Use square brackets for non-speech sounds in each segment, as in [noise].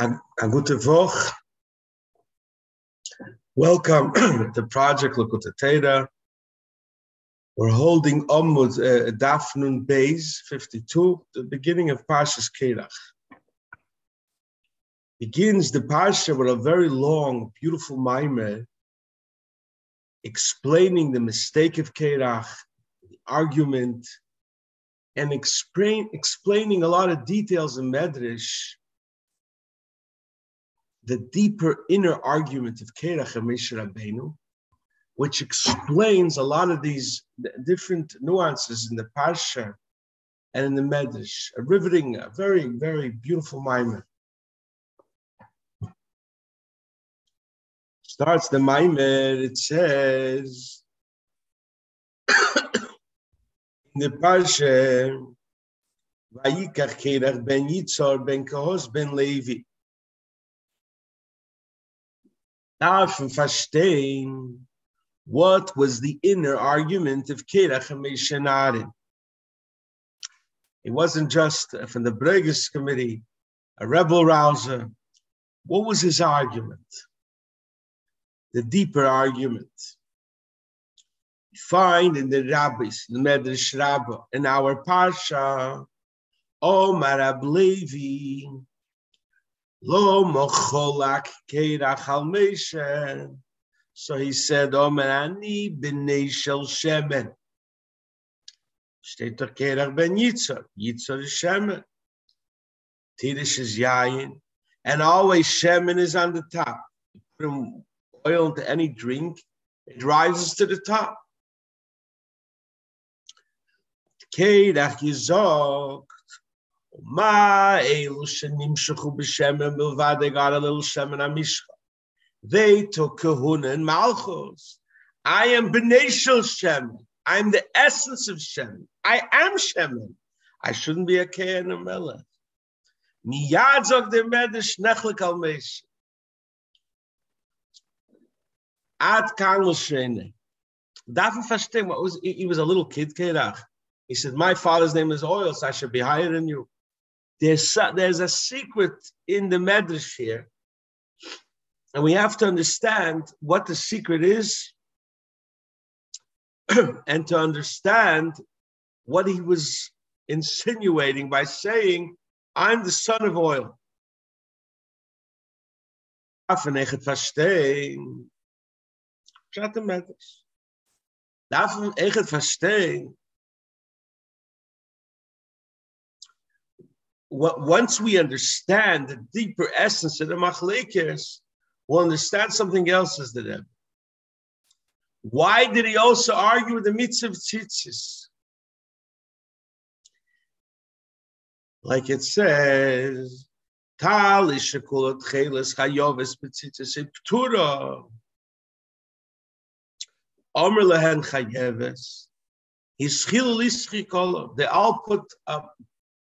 A gute Woche. Welcome to [clears throat] the Project Likkutei Torah. We're holding Omud uh, Dafnun Beis 52, the beginning of Parshas Korach. Begins the Parsha with a very long, beautiful mimer explaining the mistake of Korach, the argument, and explain, explaining a lot of details in Medrash the deeper inner argument of Korach and Moshe Rabbeinu, which explains a lot of these different nuances in the Parsha and in the Medrash. A riveting, a very, very beautiful mimer. Starts the mimer, it says, [coughs] in the Parsha, Vayikach Kerach ben Yitzhar ben Kahos ben Levi. Darf verstehen what was the inner argument of Korach and Moshe Rabbeinu. It wasn't just from the Bregas committee, a rebel rouser. What was his argument? The deeper argument. We find in the rabbis, the Medrash Rabbah, in our Parsha, Omar Ablevi, Lo mocholak Korach. So he said, Omer ani b'nei shel shemen. Steht doch Korach ben Yitzhar. Yitzhar is shemen. Tirish is yayin. And always shemen is on the top. You put oil into any drink, it rises to the top. Korach yizok. They took kahuna and malchus. I am b'nei shemen. I'm the essence of shemen. I am shemen. I shouldn't be a kein and melech. Miyad zog der medesh nechlik al mesh. Ad kangel shene. Ich verstehen, he was a little kid, Korach. He said, my father's name is oil, so I should be higher than you. There's, there's a secret in the Medrash here. And we have to understand what the secret is [clears throat] and to understand what he was insinuating by saying, I'm the son of oil. Darf echt once we understand the deeper essence of the machlekes, we'll understand something else as the Rebbe. Why did he also argue with the mitzvah tzitzis? Like it says, Tal ishakulot cheles chayoves betzitzis ptura. Omer lehen chayeves. Hischil lischikolo. They all put up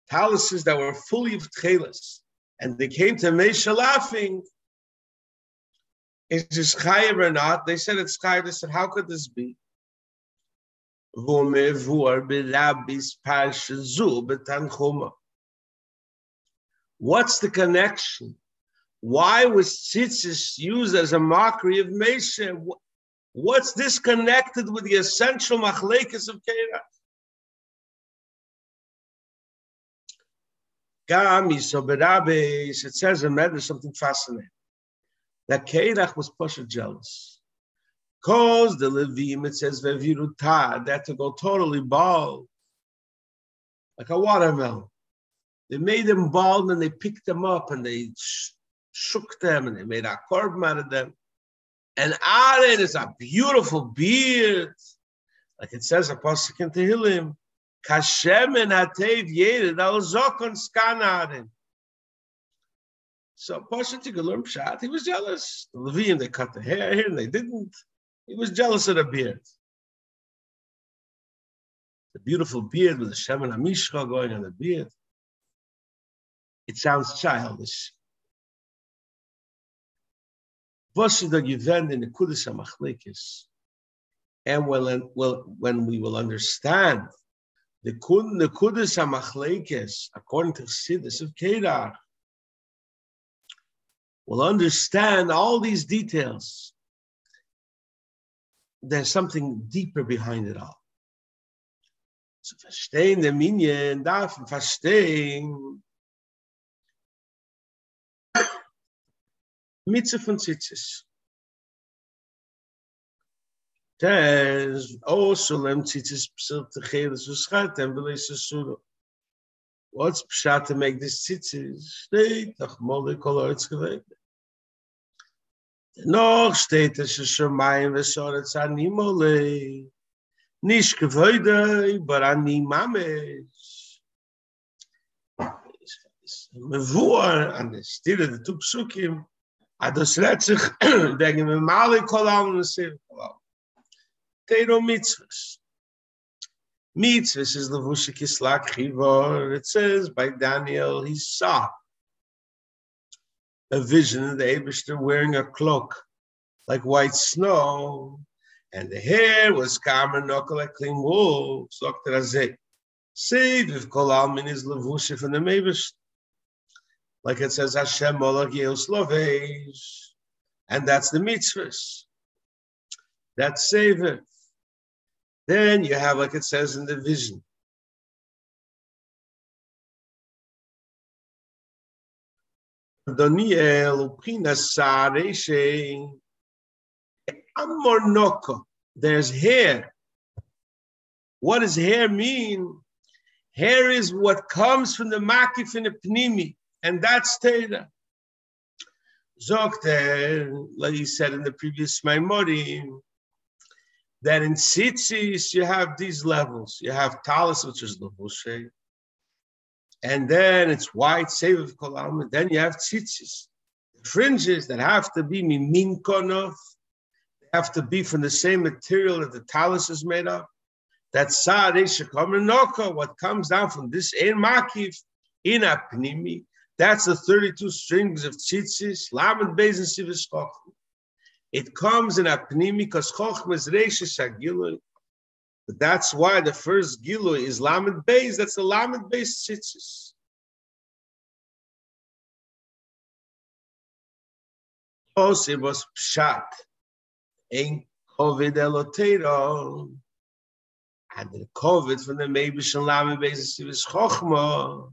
palaces that were fully of tchelas, and they came to Moshe laughing. Is this chayiv or not? They said it's chayiv. They said, how could this be? What's the connection? Why was tzitzis used as a mockery of Moshe? What's disconnected with the essential machlekes of Korach? Gami Soberabes, it says in Medrash something fascinating. That Korach was Pasha jealous. Cause the Levim, it says Veviruta, that to go totally bald, like a watermelon. They made them bald and they picked them up and they sh- shook them and they made a korban out of them. And Aaron is a beautiful beard. Like it says, Apostle in Tehillim, Kashem and Hatev Yered al Zokon Skanarin. So Pasha took a learn shot. He was jealous. The Levium, they cut the hair here and they didn't. He was jealous of the beard. The beautiful beard with the Shemin Amishcha going on the beard. It sounds childish. Ist der Gewinn in the Kudus? And when, when we will understand the kudus hamachlekes according to Chassidus of Kedar will understand all these details. There's something deeper behind it all. Zu verstehen der Minyan darf verstehen. Mitzvah von Tzitzis. Tez, oh, Shalem Tzitzis Psil Techeles V'schat, and Belis Surah. What's pshat to make this tzitzis? Steht, ach mole kol oitz geweit. Noch steht es es an nimole. Nicht gewöide, aber an nie mames. Me an der Stille der Tupsukim, a das redt sich wegen [clears throat] me male kol an Teiro mitzvahs. Mitzvahs is Levushik Yislak Chivor. It says by Daniel, he saw a vision of the Abishter wearing a cloak like white snow, and the hair was kamer knuckle like clean wool. Say with Kol Almin is Levushik from the Mavish. Like it says, Hashem Molach Yehoslavesh. And that's the mitzvahs. That's saving. Then you have, like it says in the vision, Daniel, There's hair. What does hair mean? Hair is what comes from the makif in the pnimi, and that's Teda. Zokter, like he said in the previous Maimorim, that in tzitzis you have these levels. You have talis, which is levushe, and then it's white, seviv kolam, then you have tzitzis. Fringes that have to be miminkonov, they have to be from the same material that the talis is made of. That That's sa'adei what comes down from this ein makif in apnimi. That's the 32 strings of tzitzis, beis and sivis it comes in a pnimi because chokhmah is reishes hagilui. But that's why the first gilui is lamed beis. That's the lamed beis tzitzis. it was pshat. Ein kovid elotero. And the kovid from the Mebish and lamed beis is chokhmah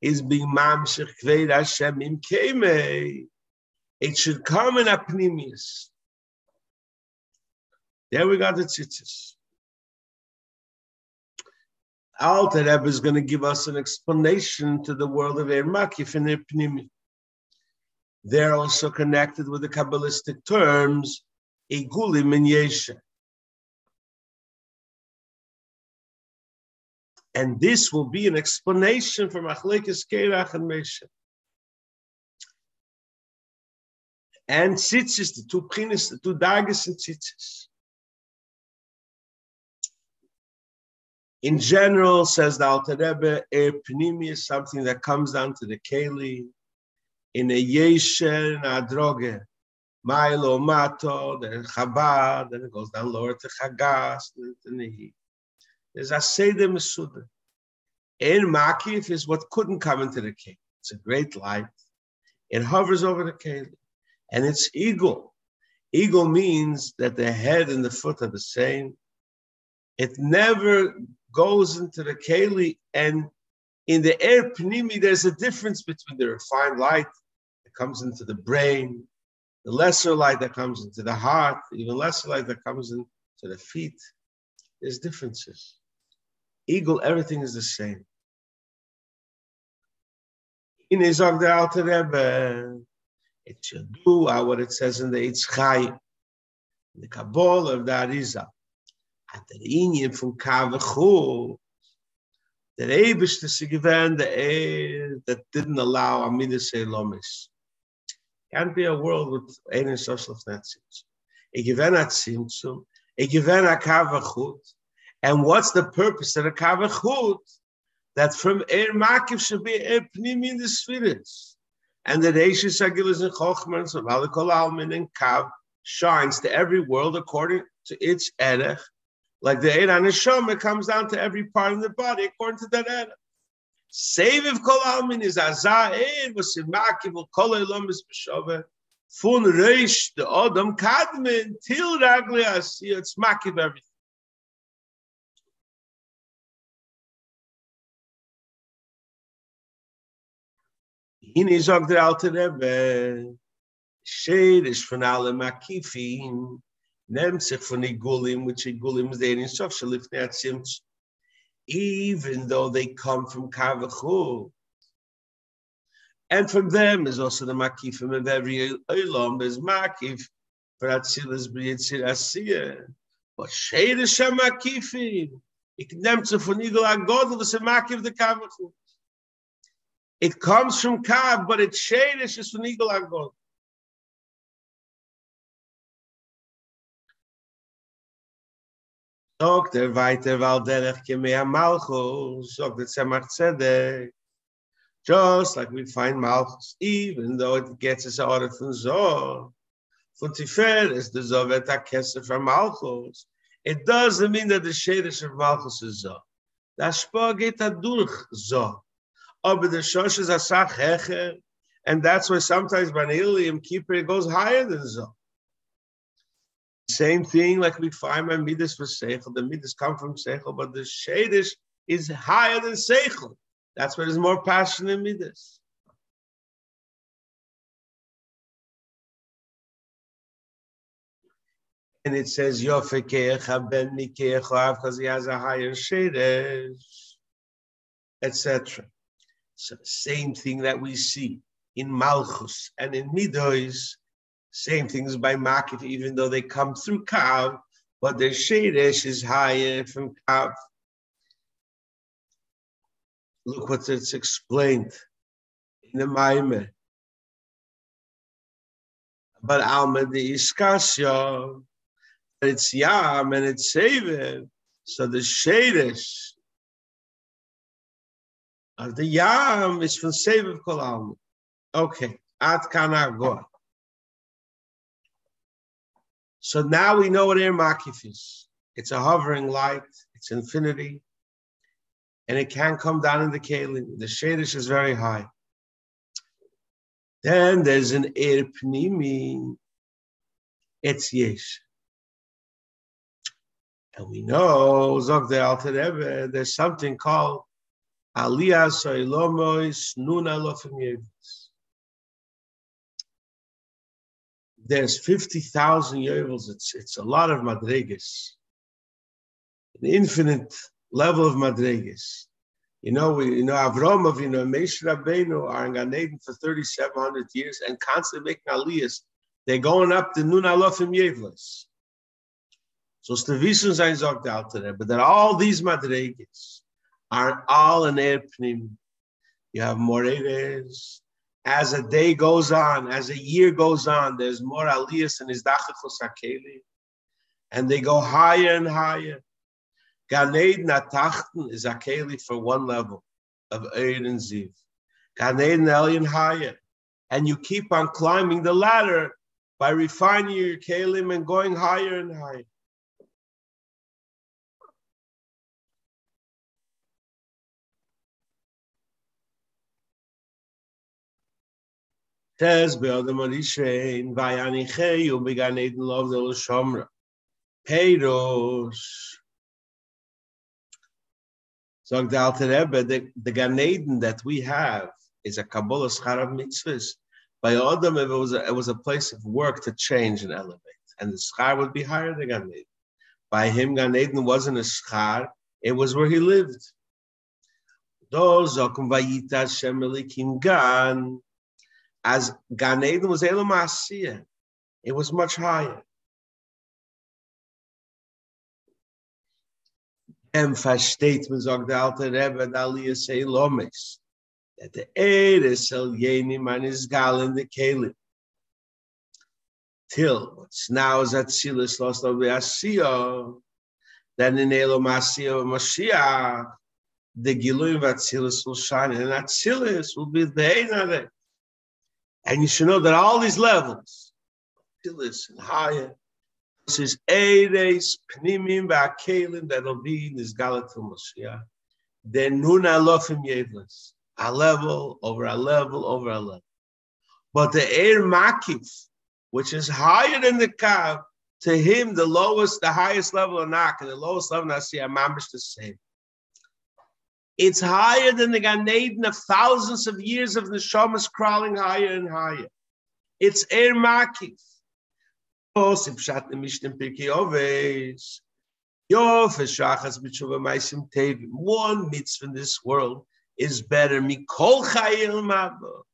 is being mamshich kved Hashem im kemei. It should come in a apnimius. There we got the tzitzis. Alter Rebbe is going to give us an explanation to the world of Er Makif and Pnimi. They're also connected with the Kabbalistic terms Igulim and Yesha. And this will be an explanation for Machlekes Korach and Moshe. And tzitzis, the two prinis, the two dagas and tzitzis. In general, says the Alter Rebbe, er pnimi is something that comes down to the keli, in a yeshen adroge, milo mato, then chabad, then it goes down lower to chagas, then Nehi. There's a seder mesuda. In makif is what couldn't come into the keli. It's a great light. It hovers over the keli and it's eagle. Eagle means that the head and the foot are the same. It never goes into the keli, and in the air pnimi, there's a difference between the refined light that comes into the brain, the lesser light that comes into the heart, even lesser light that comes into the feet. There's differences. Eagle, everything is the same. In Izog the Alter Rebbe, it should do what it says in the Eitz Chai, the Kabbalah of the Arizal. At the Inyan from Kavachu, the Eibishter se given the air that didn't allow Aminus Elomis. Can't be a world with any social Nazis. Ik given at tzimtzum, ik given a Kavachut, and what's the purpose of a Kavachut? That from Eir Makiv should be Eir Pnim in the spirits and the Reishis Agilas and Chochmans of Alikol Almin and Kav shines to every world according to its Erech. Like the Eir Neshama comes down to every part of the body according to that Erech. Save if kol almin is azah ein, was im makiv kol elam is b'shove, fun reish the Adam kadmen, till ragli asiyah, it's makiv everything. Hine sagt der alte Rebbe, Shed is von alle Makifin, nimmt sich von Igulim, which Igulim is there in Sof Shalifne Atzimt, even though they come from Kavachu. And from them is also the Makifim of every Olam, there's Makif, for Atzilas Briyitzir Asiyah. But Shed is Shem Makifin, ik neemt zich van Igul Agod, was a Makif the Kavachu. It comes from Kav, but it's Shadish is from Eagle Agod. Sagt er weiter, weil derech kemei Malchus, sagt er Tzemach Tzedek. Just like we find Malchus, even though it gets its order from Zoh, from Tifer is the Zovet HaKesef from Malchus. It doesn't mean that the Shadish of Malchus is Zoh. The Ashpah geht durch Zoh. Aber the shosh is a sach hecher, and that's why sometimes by Ilium keeper goes higher than so. Same thing like we find by midas for seichel. The midas come from seichel, but the shadish is higher than seichel. That's why there's more passion in midas. And it says Yofekeach ben Mikeach because he has a higher shadish, etc. So same thing that we see in Malchus and in Midois, same things by Makif, even though they come through Kav, but their Shedesh is higher from Kav. Look what it's explained in the Maime. But Alma the Iskasya, it's Yam and it's Seven. So the Shedesh the Yam is from Seviv Kol Okay, At Kana Goa. So now we know what air makif is. It's a hovering light, it's infinity, and it can come down in the kalim. The shadish is very high. Then there's an air pnimi, it's yesh. And we know, Zog the Alter there's something called Aliyah Soilomois Nuna Lofim There's 50,000 Yevils. It's, it's a lot of Madrigas. An infinite level of Madrigas. You know, we, you know, Avram of, you know, Moshe Rabbeinu are in Gan Eden for 3,700 years and constantly making aliyahs. They're going up to Nun Alofim Yevlis. So Stavisun sein sagt out to but that all these Madrigas, are all in Erpnim. You have Moreres. As a day goes on, as a year goes on, there's more Aliyas and Izdachachos Hakeli. And they go higher and higher. Ganeid Natachten is Akeli for one level of Eid and Ziv. Ganeid Elyon higher. And you keep on climbing the ladder by refining your Kalim and going higher and higher. Tez be'odem arishein vayanicheyu began Eden love the Shomra. Peiros. So the Alter Rebbe, the, the Gan Eden that we have is a Kabbalah of mitzvahs. By Adam, it was, a, it was a place of work to change and elevate. And the Schar would be higher than Gan Eden. By him, Gan Eden wasn't a Schar, it was where he lived. Those Gan as Gan Eden was Elam it was much higher. And versteht man, sagt der that the Eres El Yeni man is the Kalim. Till what's now is Atzilus lost of the Asiyah, then in Elam Asiyah Mashiach, the Gilui of will shine, and Atzilus will be the Einarek. And you should know that all these levels, listen higher, this is Eres Pnimim Ba'akelim that'll be in this Galatul Mashiach. then nun alofim yevlis. A level over a level over a level. But the air makif, which is higher than the kav, to him the lowest, the highest level of nak, and the lowest level of nasi, mamish the same. It's higher than the Gan Eden of thousands of years of the neshamas crawling higher and higher. It's air makif. Osip shat the mishnim pirkei oves. One mitzvah in this world is better. Mikol chayil mabo.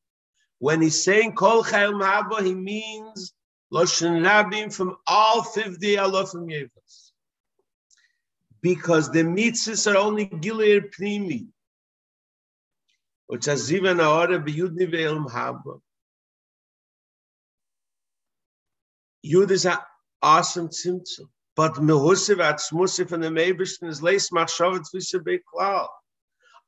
When he's saying kol chayil mabo, he means loshen rabim from all 50 alofim yevos. Because the mitzvahs are only gilir pnimi. Which is even a order biyudni ve'il mabo. Yud is an awesome tzimtzum. But mehusiv atzmusiv and the meibishtin is leis machshavet v'se beklal.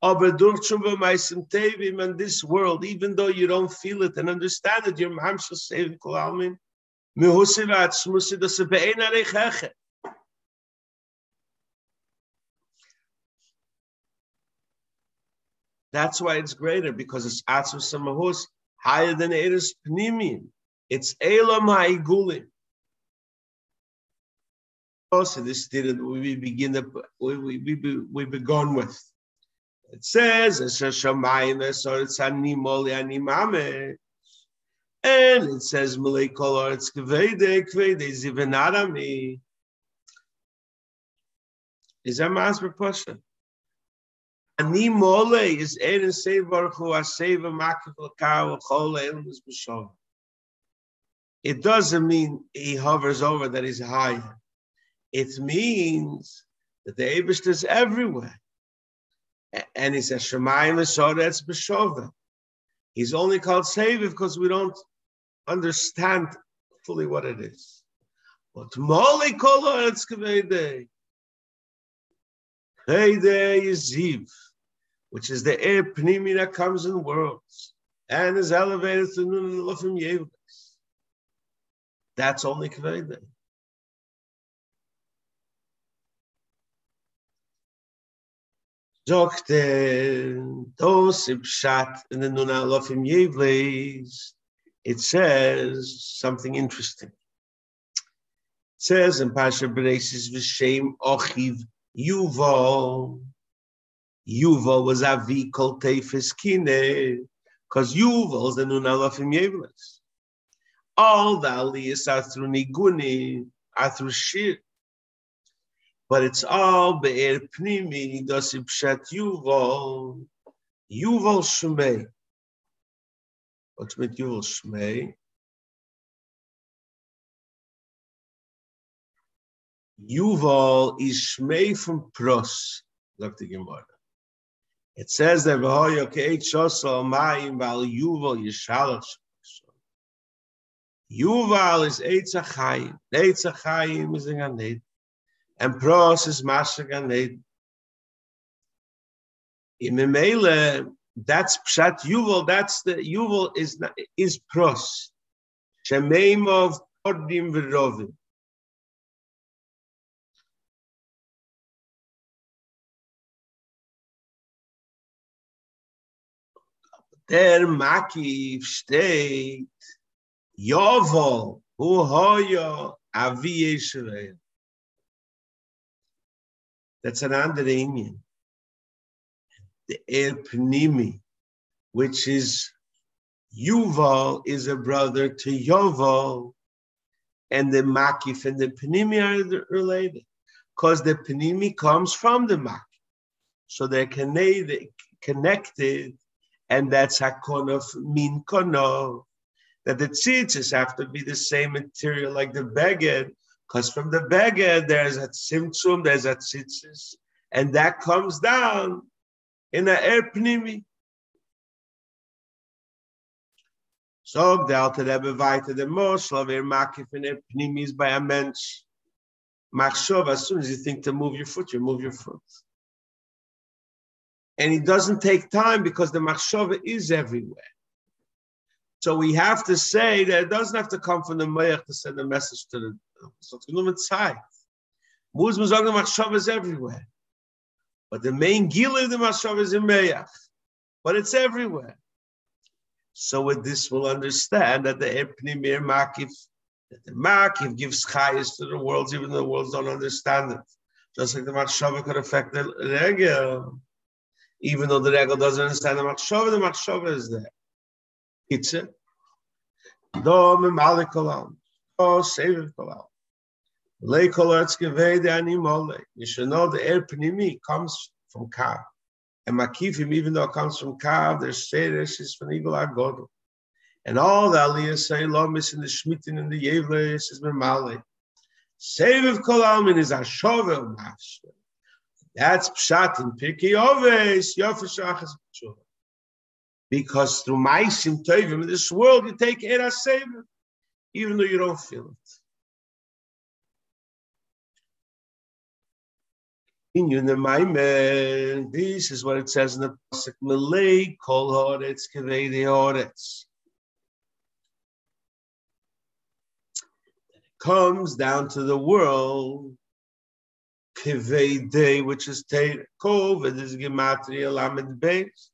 Aber durch schon meisim tevim in this world, even though you don't feel it and understand it, you're mamshel sevim kolalmin. Mehusiv atzmusiv das be'en arecheche. That's why it's greater because it's atzus samahus higher than Eres Pnimin. It's Elam Ha'igulim oh, also this didn't we begin the we we we, we begun with. It says es shamayim so it's animol animame. And it says Malay color it's kvede kvede zivenarami. Is that Masber Pasha? Ani mole is Chol Elam is B'Shov. It doesn't mean he hovers over that he's higher. It means that the Abish is everywhere. And he says, Shemayim Esoretz B'Shova. He's only called Savior because we don't understand fully what it is. But Moli Kolo Eretz Kavede. Kavede is Ziv, which is the air pnimi that comes in worlds and is elevated to Nun Lufim Yevlis. That's only Kavede. Sagt dos im in the Nun Alofim Yevleis, it says something interesting. It says in Pasha Beresis V'Shem Ochiv Yuval. Yuval was Avi Kol Tefes Kine, because Yuval is the Nun Yevleis. All the Aliyahs are through Niguni, are through Shir but it's all be'er pnimi, das im pshat Yuval, Yuval Shmei. What's with Yuval Shmei? Yuval is Shmei from Pros, sagt die Gemara. It says that Yuval Yuval is Eitz HaChaim. Eitz HaChaim is in Ganed and pros is mashagan need. In Memele, that's pshat yuval. That's the yuval is is pros. Shemeim of ordim v'rovim. Der Makif steht, Yovel, hu hoyo avi Yisrael. That's an andere. The El Pnimi, which is Yuval, is a brother to Yoval, and the Makif and the Pnimi are related because the Pnimi comes from the Makif. So they're connected, and that's Hakonov Min Konov. That the tzitzis have to be the same material like the beged, because from the beggar, there's a tzimtzum, there's a tzitzis, and that comes down in a air pnimi. So the Alter Rebbe weiter the Moshel of makif in air pnimis by a mensch. Machshov, as soon as you think to move your foot, you move your foot. And it doesn't take time because the machshava is everywhere. So we have to say that it doesn't have to come from the Mayach to send a message to the so it's genommen Zeit. Muss man sagen, Machshav is everywhere. But the main gila of the Mashov is in Me'ach. But it's everywhere. So with this, we'll understand that the Epnimir Makif, that the Makif gives chayas to the worlds, even though the worlds don't understand it. Just like the Machshava could affect the Regel. Even though the Regel doesn't understand the Machshava, the Machshava is there. It's it. Do me malik olam. Do save olam. Lei kol eretz gevei de animole. You should know the air pnimi comes from Kav. And Makifim, even though it comes from Kav, there's Seresh is from Igul HaGodel. And all the Aliyah say, Lomis in the Shmitin and the Yevles is Memale. Save of Kol Almin is Ashovel Mashve. That's Pshat in Pirkei Oves, Yofeshachas B'tshuva. Because through Maisim Tovim in this world, you take Era Sever, even though you don't feel it. In Yunamaime, this is what it says in the Pasuk, Malay Kol Horetz the Horetz. Comes down to the world, Kevei Day, which is Kov, it is Gematria Lamed Beis.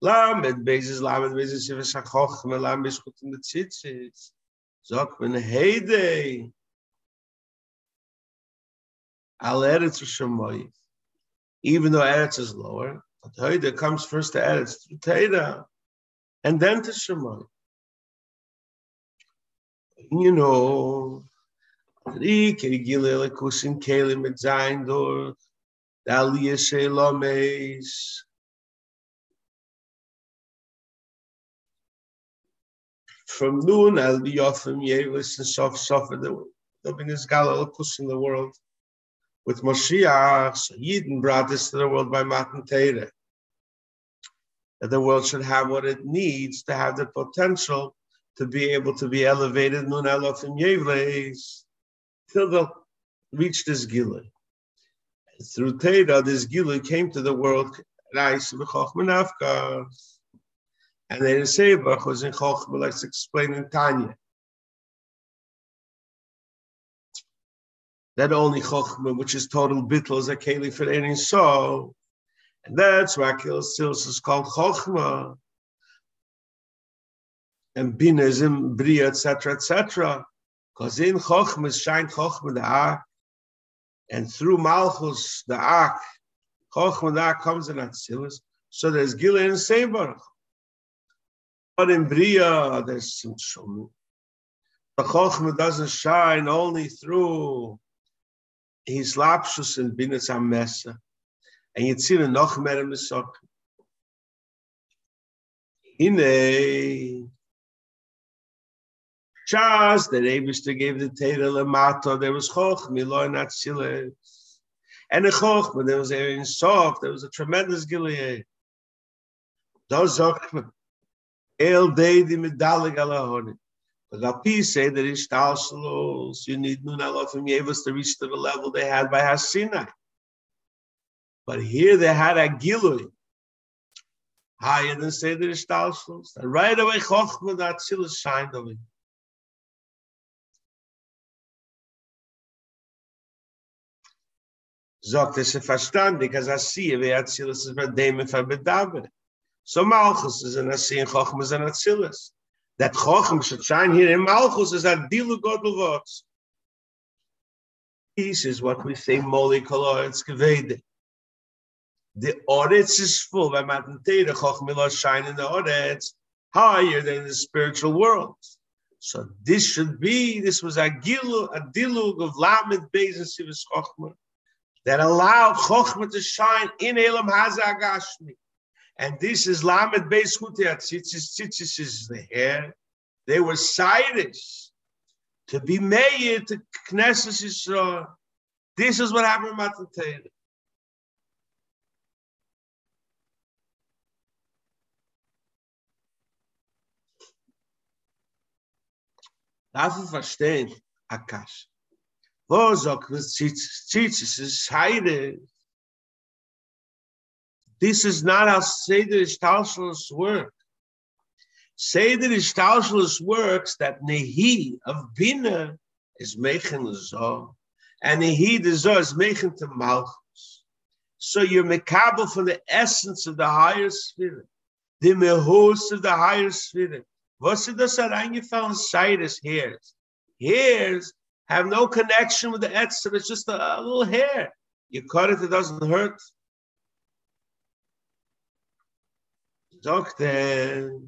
Lamed Beis is Lamed Beis is Shiva Shachoch, Lamed Beis Chut in the Tzitzis. Zok ben Heidei. Al Eretz Shemoy. Even though Eretz is lower, but Heide comes first to Eretz through Teira, and then to Shemoy. You know, From noon, I'll be off from Yevis and Sof Sof, the living is Galilekus in the world. With Moshiach, so Yidden brought this to the world by Matan Teire. That the world should have what it needs to have the potential to be able to be elevated, nun elof in Yevles, till they'll reach this Gila. Through Teira, this Gila came to the world. And then the Sebach was in Chochmah, let's explain in Tanya. That only Chochmah, which is total bittul, is a keli for any soul. And that's why Akil Sils is called Chochmah. And Binazim, Bria, etc., etc. Because in Chochmah shine Chochmah the Ak. And through Malchus, the Ak, Chochmah the Ak comes in Atzilus. So there's Gila and Seibach. But in Bria, there's some Shom. The Chochmah doesn't shine only through his lapsus and binas amesa. And you see the noch mer im sok. Hine. Chas, the Rebishter gave the Teda Lamato, there was Choch, Miloy Natsile. And a Choch, but there was a in soft, there was a tremendous Gilead. Those Zokman. El Deidi Medalig Alahoni. But the Gapi say that Ishtalshalos, you need Nun Alofim Yevas to reach to the level they had by Hasinai. But here they had a Gilui. Higher than that Ishtalshalos. Right away, Chochma, that Silas shined of it. Sagt es verstandig, als Asiya, wie Atzilus ist bei dem Verbedaber. So Malchus is an Asiya, and Chochma is an Atzilus. That Chochma should shine here in Malchus is a Dilu Godel Vox. This is what we say, Moli Koloretz Gevede. The Oretz is full, by Matan Teira, Chochma will shine in the Oretz higher than the spiritual world. So this should be, this was a gilu, a dilug of Lamed Beis and Sivas Chochma that allowed Chochma to shine in Elam Hazagashmi. And this is Lamed Beis Hutia Tzitzis. Tzitzis is the hair. They were Cyrus to be mayor to Knesset Yisrael. This is what happened in Matan Torah. Darf ich verstehen, Akash? This is not how Seder Ishtalshalos work. Seder Ishtalshalos works that Nehi of Bina is Mechen Zoh, and Nehi the Zoh is Mechen to Malchus. So you're mekabel for the essence of the higher spirit, the mehus of the higher spirit. Was ist das reingefallen? Cyrus hairs. Hairs have no connection with the etzem. It's just a, a little hair. You cut it, it doesn't hurt. Doctor,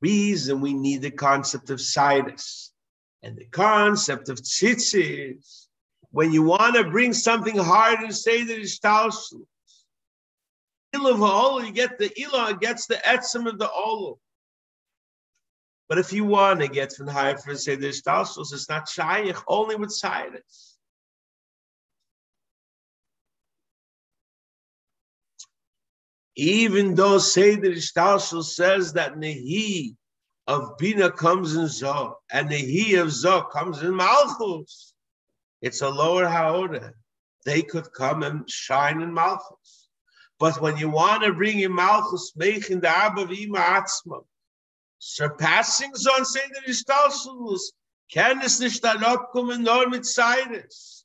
reason we need the concept of Cyrus and the concept of tzitzis. When you want to bring something hard and say that it's talshus, you get the ilah gets the etzim of the olu. But if you want to get from higher for say there's talshus, it's not shaykh only with Cyrus. Even though Seder Ishtalshul says that Nehi of Bina comes in Zoh, and Nehi of Zoh comes in Malchus, it's a lower Haodah. They could come and shine in Malchus. But when you want to bring in Malchus, making the Abba Vima Atzma, surpassing Zon Seder Ishtalshul, kann es nicht erlaubt kommen nur mit Cyrus.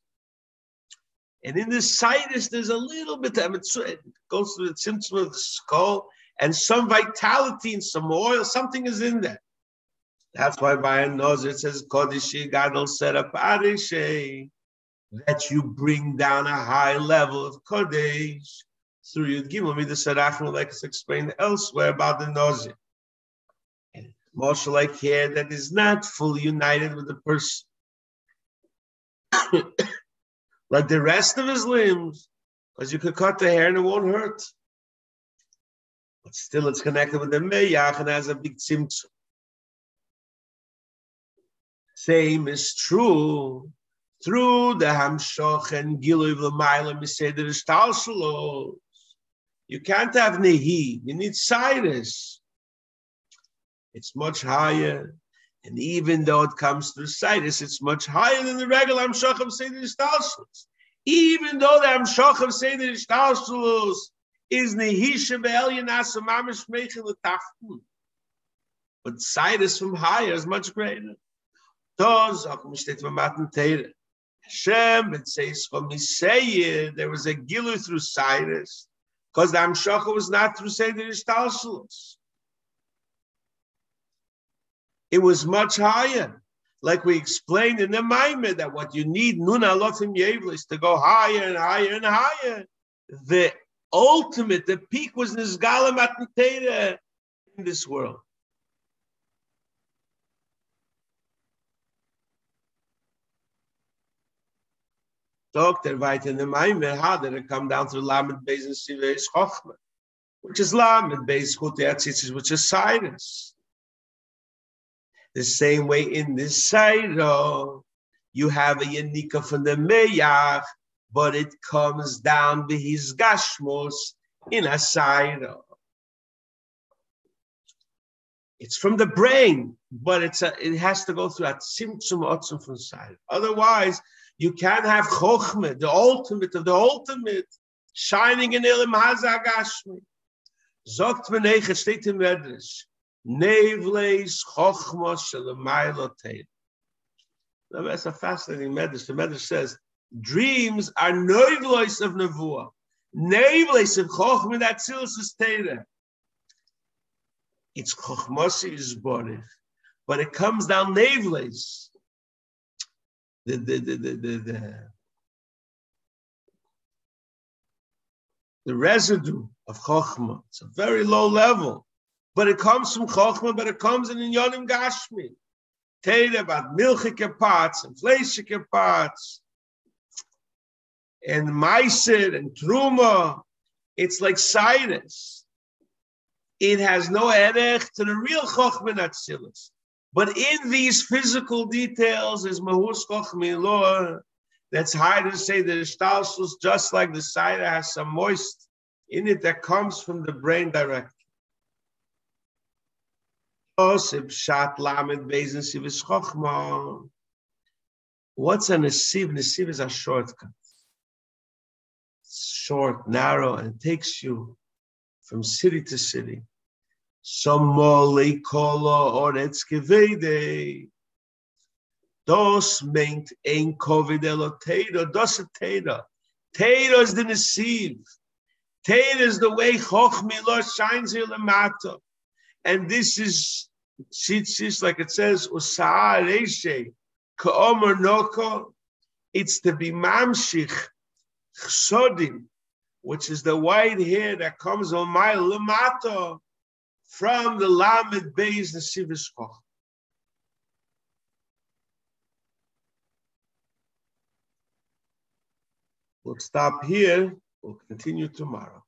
And in the sinus, there's a little bit of it goes to the symptom of the skull and some vitality and some oil, something is in there. That's why Bayan knows it says Kodishi Gadol set up Arishe, that you bring down a high level of Kodesh through Yud Gimel Midas Sarachim, like it's explained elsewhere about the nausea. Moshe like hair that is not fully united with the person. [coughs] like the rest of his limbs, because you could cut the hair and it won't hurt. But still, it's connected with the meyach and has a big tzimtzum. Same is true through the hamshoch and giluv l'mayla miseder ishtalshalos. You can't have nehi. You need Cyrus. It's much higher. And even though it comes through Cyrus, it's much higher than the regular Amshach of Seder. Even though the Amshach of Seder Ishtalshalos is Nehisha Be'elyan Asamamish Mechel Taftun. But Cyrus from higher is much greater. Toz, Akum steht von Matan Teire. Hashem, it says from Isaiah, there was a gilu through Cyrus, because the Amshach was not through Seder Ishtalshalos it was much higher. Like we explained in the Maimed, that what you need, Nun Alofim Yevlis, to go higher and higher and higher. The ultimate, the peak was Nizgala Matantera in this world. Doctor right in the Maimed, how did it come down to Lamed Beis and Sivei Chochma, which is Lamed Beis Chut which is Cyrus. The same way in this Sairo, you have a Yanika from the Meyach, but it comes down to his Gashmos in a Sairo. It's from the brain, but it's a, it has to go through that tzimtzum Otzum from side. Otherwise, you can't have Chochme, the ultimate of the ultimate, shining in Ilim Hazagashmi. Zogt Menech, steht im Medrash. Nevles chochma shelemayla tein. That's a fascinating medrash. The medrash says dreams are nevles of nevuah. Nevles of chochma that silus is teira. It's chochmasi is borif, but it comes down nevles. The the the the the. the the residue of Chokhmah. It's a very low level but it comes from Chochmah, but it comes in Yonim Gashmi. Teire about milchike parts and fleischike parts and meiser and truma. It's like Cyrus. It has no erech to the real Chochmah Natsilis. But in these physical details is Mahus Chochmah law. That's hard to say the Stalsus, just like the cider, has some moist in it that comes from the brain directly. What's a asiv? Nesiv is a shortcut. It's short, narrow, and takes you from city to city. Oretz kevede. Dos meint ein covid eloteira, dos teira. Teira is the Nesiv. Teira is the way Chochmila shines here lemata. And this is tzitzis, like it says, Ka'omer Noko. It's to be mamshich, chsodim, which is the white hair that comes on my lemata from the Lamed Beis Nesivis Choch. We'll stop here. We'll continue tomorrow.